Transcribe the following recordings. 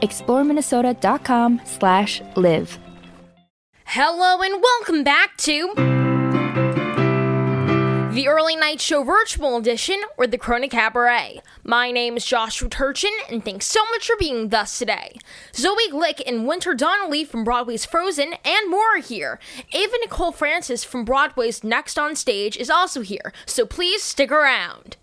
ExploreMinnesota.com slash live. Hello and welcome back to the Early Night Show Virtual Edition or the Chronic Cabaret. My name is Joshua Turchin, and thanks so much for being with us today. Zoe Glick and Winter Donnelly from Broadway's Frozen and more are here. Ava Nicole Frances from Broadway's Next on Stage is also here, so please stick around.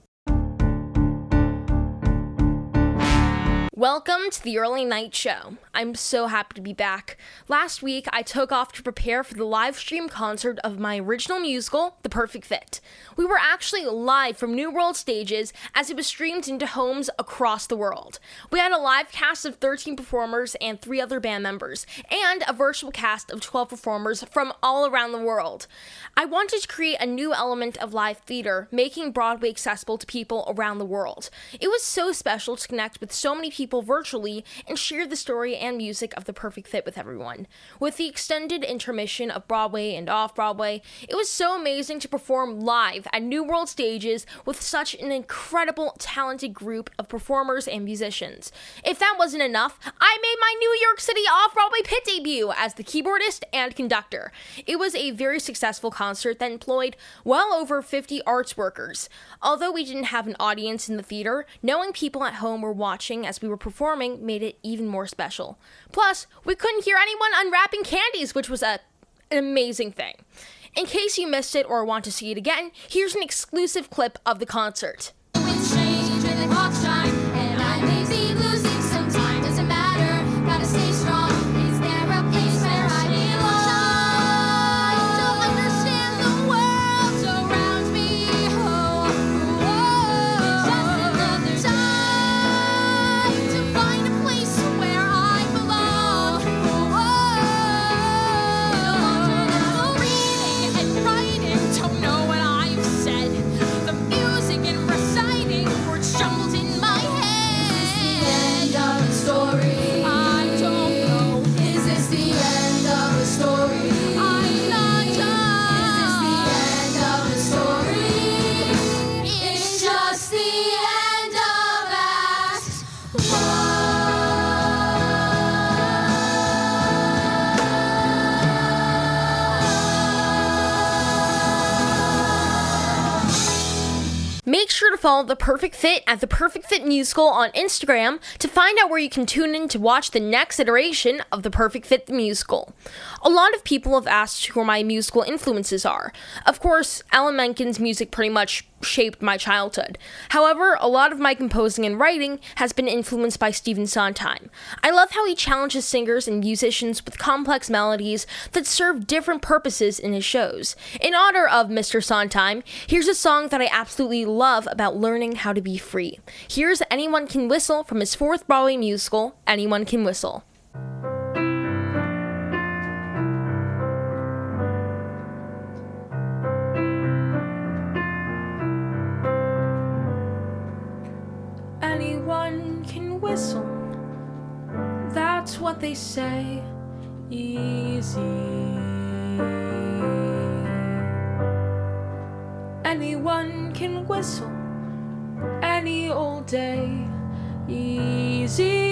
Welcome to the Early Night Show. I'm so happy to be back. Last week, I took off to prepare for the live stream concert of my original musical, The Perfect Fit. We were actually live from New World stages as it was streamed into homes across the world. We had a live cast of 13 performers and three other band members, and a virtual cast of 12 performers from all around the world. I wanted to create a new element of live theater, making Broadway accessible to people around the world. It was so special to connect with so many people virtually and share the story and music of The Perfect Fit with everyone. With the extended intermission of Broadway and off Broadway, it was so amazing to perform live at New World stages with such an incredible, talented group of performers and musicians. If that wasn't enough, I made my New York City off Broadway pit debut as the keyboardist and conductor. It was a very successful concert that employed well over 50 arts workers. Although we didn't have an audience in the theater, knowing people at home were watching as we were performing made it even more special. Plus, we couldn't hear anyone unwrapping candies, which was a, an amazing thing. In case you missed it or want to see it again, here's an exclusive clip of the concert. Sure to follow The Perfect Fit at The Perfect Fit Musical on Instagram to find out where you can tune in to watch the next iteration of The Perfect Fit the Musical. A lot of people have asked who my musical influences are. Of course, Alan Menken's music pretty much shaped my childhood. However, a lot of my composing and writing has been influenced by Stephen Sondheim. I love how he challenges singers and musicians with complex melodies that serve different purposes in his shows. In honor of Mr. Sondheim, here's a song that I absolutely love about learning how to be free. Here's Anyone Can Whistle from his fourth Broadway musical, Anyone Can Whistle. Say. Easy. Anyone can whistle any old day. Easy.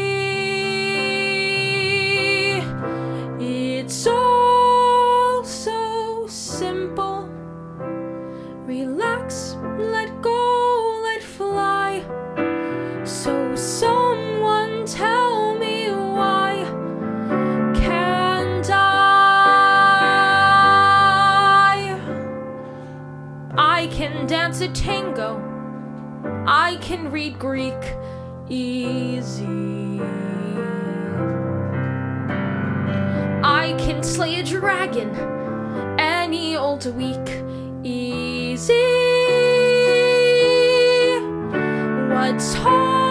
I can read Greek easy. I can slay a dragon any old week easy. What's hard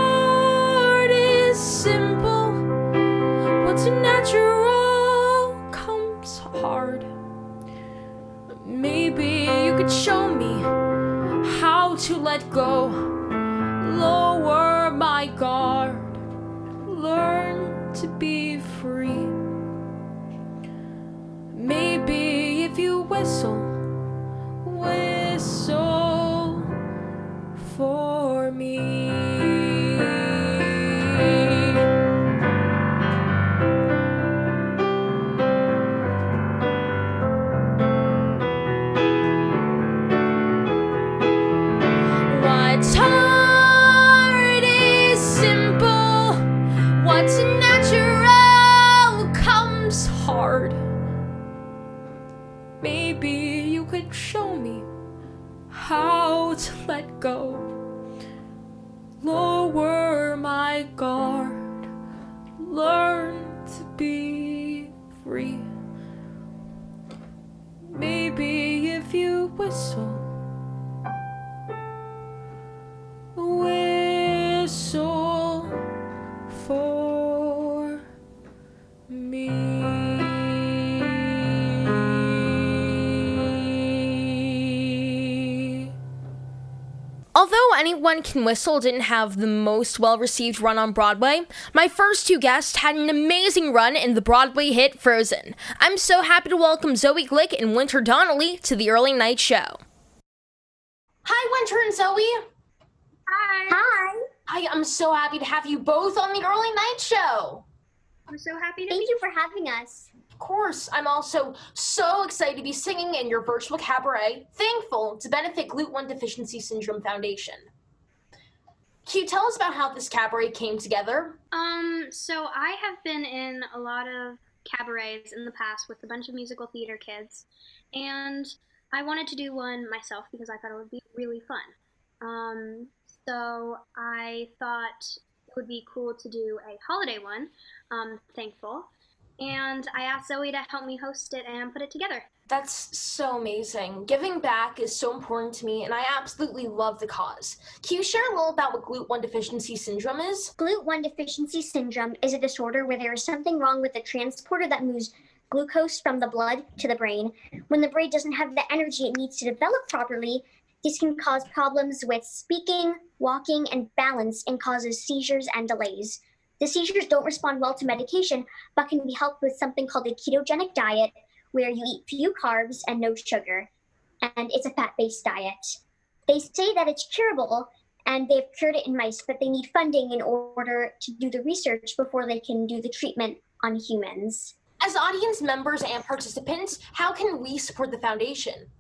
go, Anyone Can Whistle didn't have the most well received run on Broadway, my first two guests had an amazing run in the Broadway hit Frozen. I'm so happy to welcome Zoe Glick and Winter Donnelly to the Early Night Show. Hi, Winter and Zoe. Hi. Hi. Hi, I'm so happy to have you both on the Early Night Show. I'm so happy to Thank you for having us. Of course, I'm also so excited to be singing in your virtual cabaret, Thankful, to benefit GLUT1 Deficiency Syndrome Foundation. Can you tell us about how this cabaret came together? Um, so I have been in a lot of cabarets in the past with a bunch of musical theater kids, and I wanted to do one myself because I thought it would be really fun. Um, so I thought it would be cool to do a holiday one, um, thankful, and I asked Zoe to help me host it and put it together. That's so amazing. Giving back is so important to me, and I absolutely love the cause. Can you share a little about what GLUT1 deficiency syndrome is? GLUT1 deficiency syndrome is a disorder where there is something wrong with the transporter that moves glucose from the blood to the brain. When the brain doesn't have the energy it needs to develop properly, this can cause problems with speaking, walking, and balance and causes seizures and delays. The seizures don't respond well to medication, but can be helped with something called a ketogenic diet, where you eat few carbs and no sugar, and it's a fat based diet. They say that it's curable, and they've cured it in mice, but they need funding in order to do the research before they can do the treatment on humans. As audience members and participants, how can we support the foundation?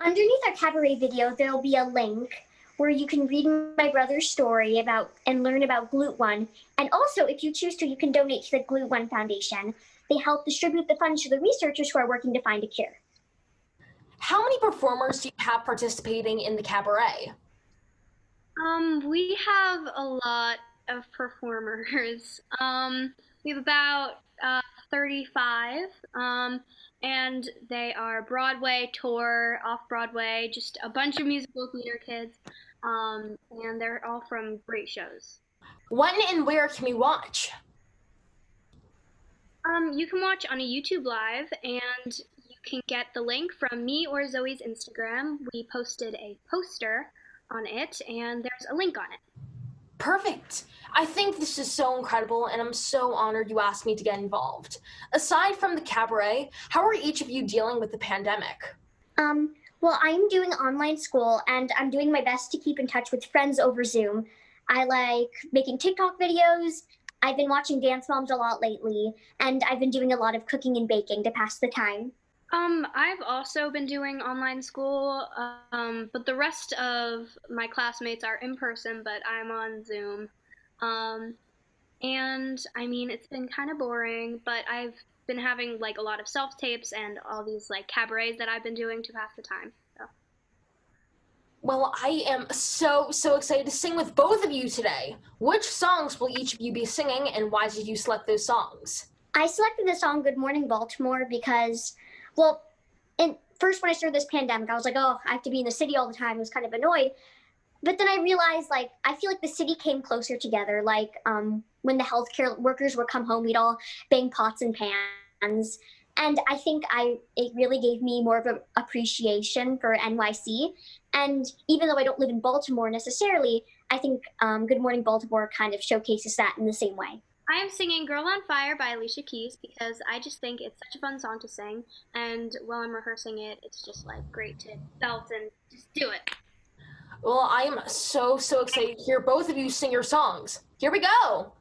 Underneath our cabaret video, there'll be a link where you can read my brother's story about and learn about GLUT1. And also, if you choose to, you can donate to the GLUT1 Foundation. They help distribute the funds to the researchers who are working to find a cure. How many performers do you have participating in the cabaret? Um, we have a lot of performers. Um, we have about uh, 35, um, and they are Broadway, tour, off Broadway, just a bunch of musical theater kids, um, and they're all from great shows. When and where can we watch? Um, you can watch on a YouTube Live, and you can get the link from me or Zoe's Instagram. We posted a poster on it, and there's a link on it. Perfect. I think this is so incredible, and I'm so honored you asked me to get involved. Aside from the cabaret, how are each of you dealing with the pandemic? Um, well, I'm doing online school and I'm doing my best to keep in touch with friends over Zoom. I like making TikTok videos. I've been watching Dance Moms a lot lately, and I've been doing a lot of cooking and baking to pass the time. Um, I've also been doing online school, um, but the rest of my classmates are in person, but I'm on Zoom. Um, and I mean, it's been kind of boring, but I've been having like a lot of self tapes and all these like cabarets that I've been doing to pass the time. So. Well, I am so, so excited to sing with both of you today. Which songs will each of you be singing, and why did you select those songs? I selected the song Good Morning Baltimore because, well, and first when I started this pandemic, I was like, oh, I have to be in the city all the time. I was kind of annoyed. But then I realized, like, I feel like the city came closer together. Like, um, when the healthcare workers would come home, we'd all bang pots and pans. And I think I it really gave me more of an appreciation for NYC. And even though I don't live in Baltimore necessarily, I think um, Good Morning Baltimore kind of showcases that in the same way. I am singing Girl on Fire by Alicia Keys because I just think it's such a fun song to sing. And while I'm rehearsing it, it's just like great to belt and just do it. Well, I am so, so excited to hear both of you sing your songs. Here we go.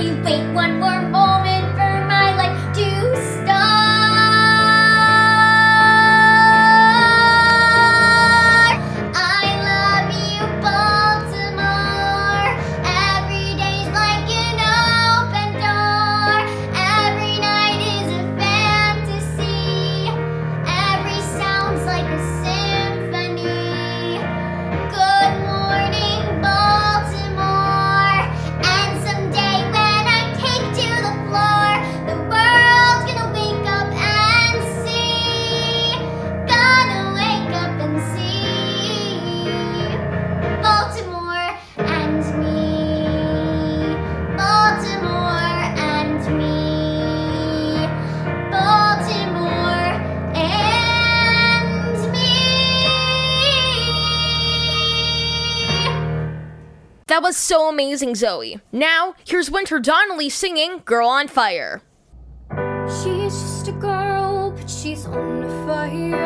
Me, wait one more moment That was so amazing, Zoe. Now, here's Winter Donnelly singing Girl on Fire. She's just a girl, but she's on fire.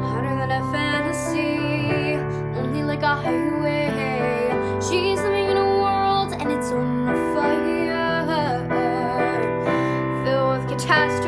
Hotter than a fantasy, only like a highway. She's living in a world and it's on fire. Filled with catastrophe,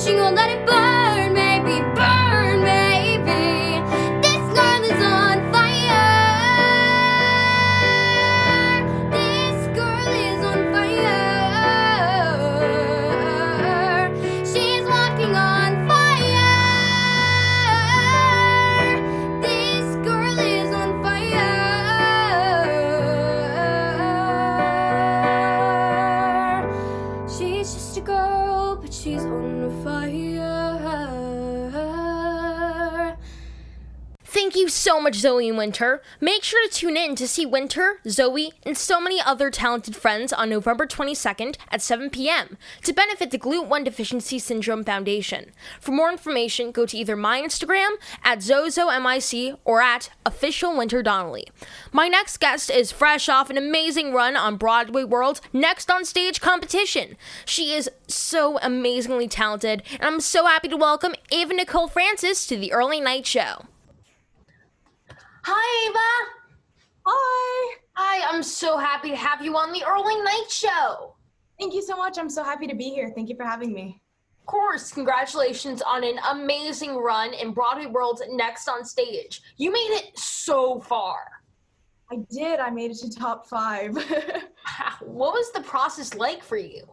She gon' let it burn, much, Zoe and Winter. Make sure to tune in to see Winter, Zoe, and so many other talented friends on November 22nd at 7 p.m. to benefit the GLUT1 Deficiency Syndrome Foundation. For more information, go to either my Instagram at ZozoMIC or at official Winter Donnelly. My next guest is fresh off an amazing run on Broadway World Next on Stage competition. She is so amazingly talented, and I'm so happy to welcome Ava Nicole Frances to the Early Night Show. Hi, Ava. Hi. Hi, I'm so happy to have you on the Early Night Show. Thank you so much. I'm so happy to be here. Thank you for having me. Of course, congratulations on an amazing run in Broadway World's Next on Stage. You made it so far. I did. I made it to top five. what was the process like for you?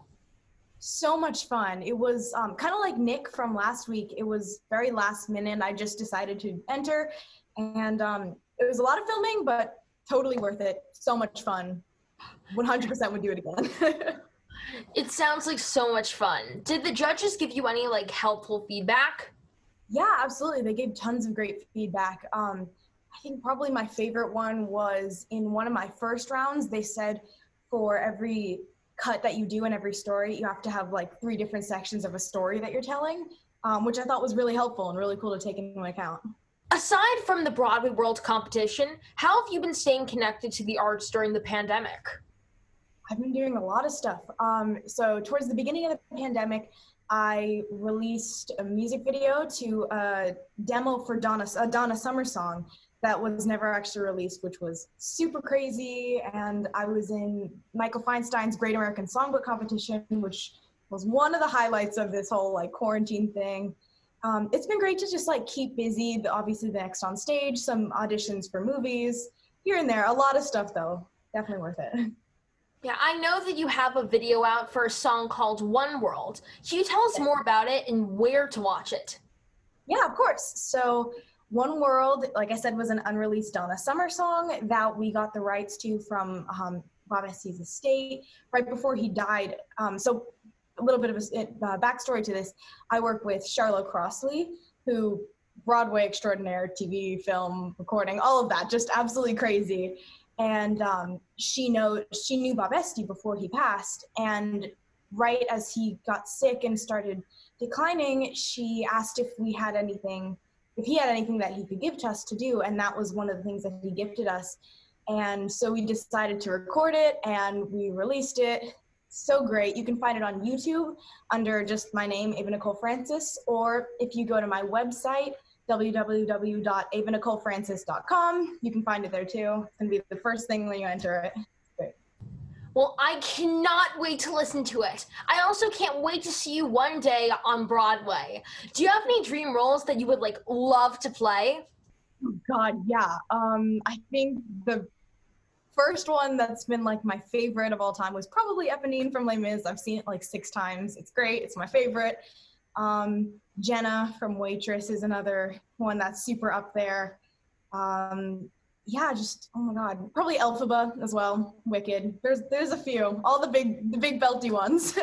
So much fun. It was um, kind of like Nick from last week. It was very last minute. I just decided to enter, and um, it was a lot of filming, but totally worth it. So much fun. 100% would do it again. It sounds like so much fun. Did the judges give you any like helpful feedback? Yeah, absolutely. They gave tons of great feedback. Um, I think probably my favorite one was in one of my first rounds. They said for every cut that you do in every story, you have to have like three different sections of a story that you're telling, um, which I thought was really helpful and really cool to take into account. Aside from the Broadway World competition, how have you been staying connected to the arts during the pandemic? I've been doing a lot of stuff. Um, so towards the beginning of the pandemic, I released a music video to a demo for Donna, a Donna Summer song that was never actually released, which was super crazy. And I was in Michael Feinstein's Great American Songbook competition, which was one of the highlights of this whole like quarantine thing. Um, it's been great to just like keep busy. The, obviously, the next on stage, some auditions for movies here and there. A lot of stuff though. Definitely worth it. Yeah, I know that you have a video out for a song called One World. Can you tell us more about it and where to watch it? Yeah, of course. So, One World, like I said, was an unreleased Donna Summer song that we got the rights to from um, Bob Esty's estate right before he died. Um, so, a little bit of a uh, backstory to this I work with Charlotte Crossley, who Broadway extraordinaire, TV, film, recording, all of that, just absolutely crazy. And um, she know she knew Bob Esty before he passed, and right as he got sick and started declining, she asked if we had anything, if he had anything that he could give to us to do, and that was one of the things that he gifted us. And so we decided to record it, and we released it. So great! You can find it on YouTube under just my name, Ava Nicole Frances, or if you go to my website, www.avanicolefrances.com. You can find it there too. It's gonna be the first thing when you enter it. Great. Well, I cannot wait to listen to it. I also can't wait to see you one day on Broadway. Do you have any dream roles that you would like love to play? God, yeah. Um, I think the first one that's been like my favorite of all time was probably Eponine from Les Mis. I've seen it like six times. It's great. It's my favorite. Um, Jenna from Waitress is another one that's super up there. Um, yeah, just oh my god, probably Elphaba as well. Wicked. There's there's a few. All the big the big belty ones.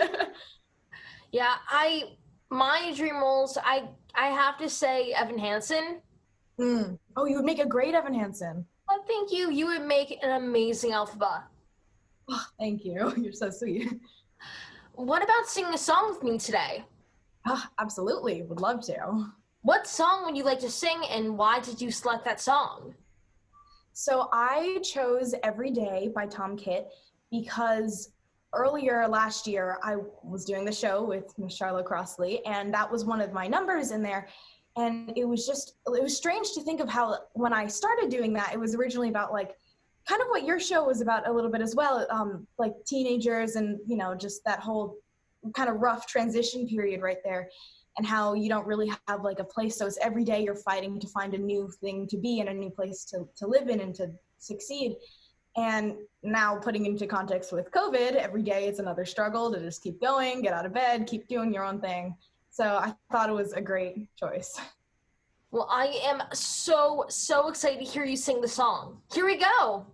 yeah, I my dream roles. I I have to say Evan Hansen. Mm. Oh, you would make a great Evan Hansen. Well, thank you. You would make an amazing Elphaba. Oh, thank you. You're so sweet. What about singing a song with me today? Oh, absolutely. Would love to. What song would you like to sing and why did you select that song? So I chose Every Day by Tom Kitt because earlier last year I was doing the show with Miss Charlotte Crossley and that was one of my numbers in there and it was just it was strange to think of how when i started doing that it was originally about like kind of what your show was about a little bit as well um, like teenagers and you know just that whole kind of rough transition period right there. And how you don't really have like a place. So it's every day you're fighting to find a new thing to be and a new place to, to live in and to succeed. And now putting into context with covid every day it's another struggle to just keep going get out of bed keep doing your own thing so I thought it was a great choice. Well, I am so, so excited to hear you sing the song. Here we go.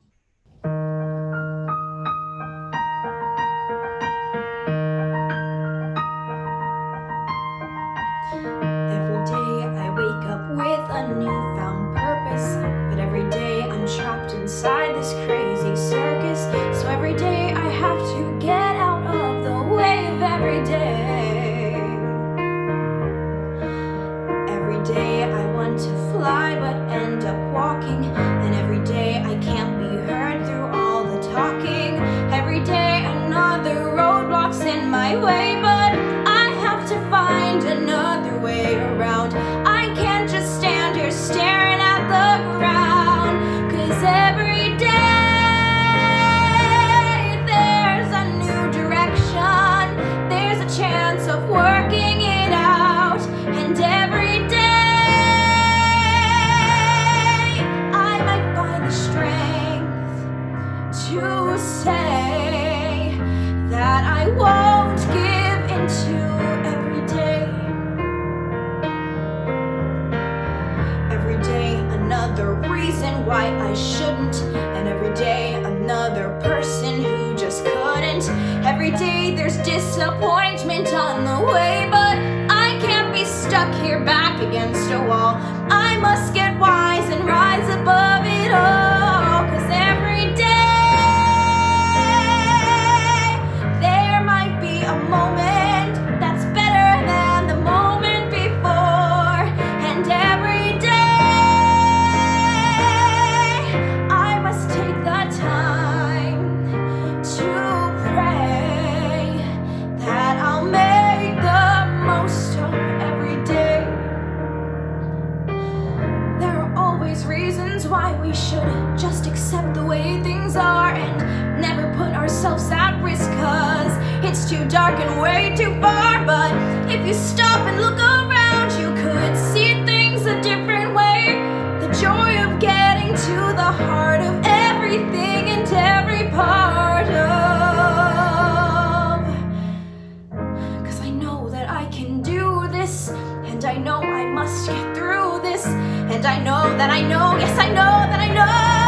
And I know I must get through this, and I know that I know, yes, I know that I know.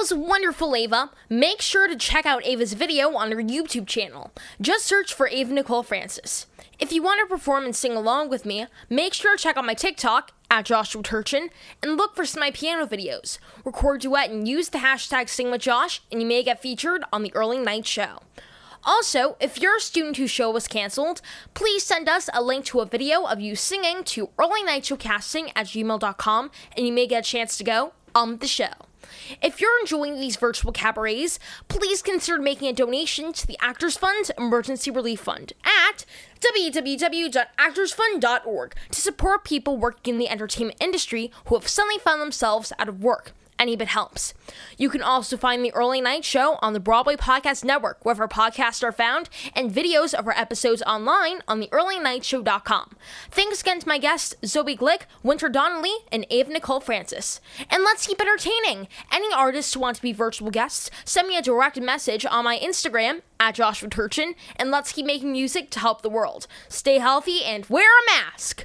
Was wonderful, Ava. Make sure to check out Ava's video on her YouTube channel. Just search for Ava Nicole Frances. If you want to perform and sing along with me, make sure to check out my TikTok at Joshua Turchin and look for some of my piano videos. Record duet and use the hashtag SingWithJosh, and you may get featured on the early night show. Also, if you're a student whose show was canceled, please send us a link to a video of you singing to earlynightshowcasting at gmail.com and you may get a chance to go on the show. If you're enjoying these virtual cabarets, please consider making a donation to the Actors Fund Emergency Relief Fund at www.actorsfund.org to support people working in the entertainment industry who have suddenly found themselves out of work any bit helps. You can also find the Early Night Show on the Broadway Podcast Network, wherever podcasts are found, and videos of our episodes online on theearlynightshow.com. Thanks again to my guests, Zoe Glick, Winter Donnelly, and Ava Nicole Frances. And let's keep entertaining. Any artists who want to be virtual guests, send me a direct message on my Instagram at Joshua Turchin, and let's keep making music to help the world. Stay healthy and wear a mask.